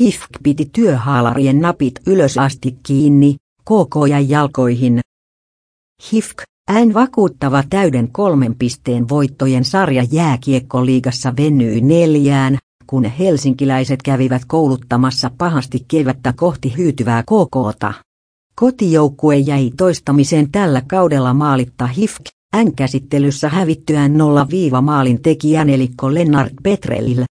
Hifk piti työhaalarien napit ylös asti kiinni, KK ja jalkoihin. Hifk, ään vakuuttava täyden kolmen pisteen voittojen sarja jääkiekkoliigassa venyi neljään, kun helsinkiläiset kävivät kouluttamassa pahasti kevättä kohti hyytyvää KKta. Kotijoukkue jäi toistamiseen tällä kaudella maalitta HIFK, N-käsittelyssä hävittyään 0-maalin tekijän elikko Lennart Petrelille.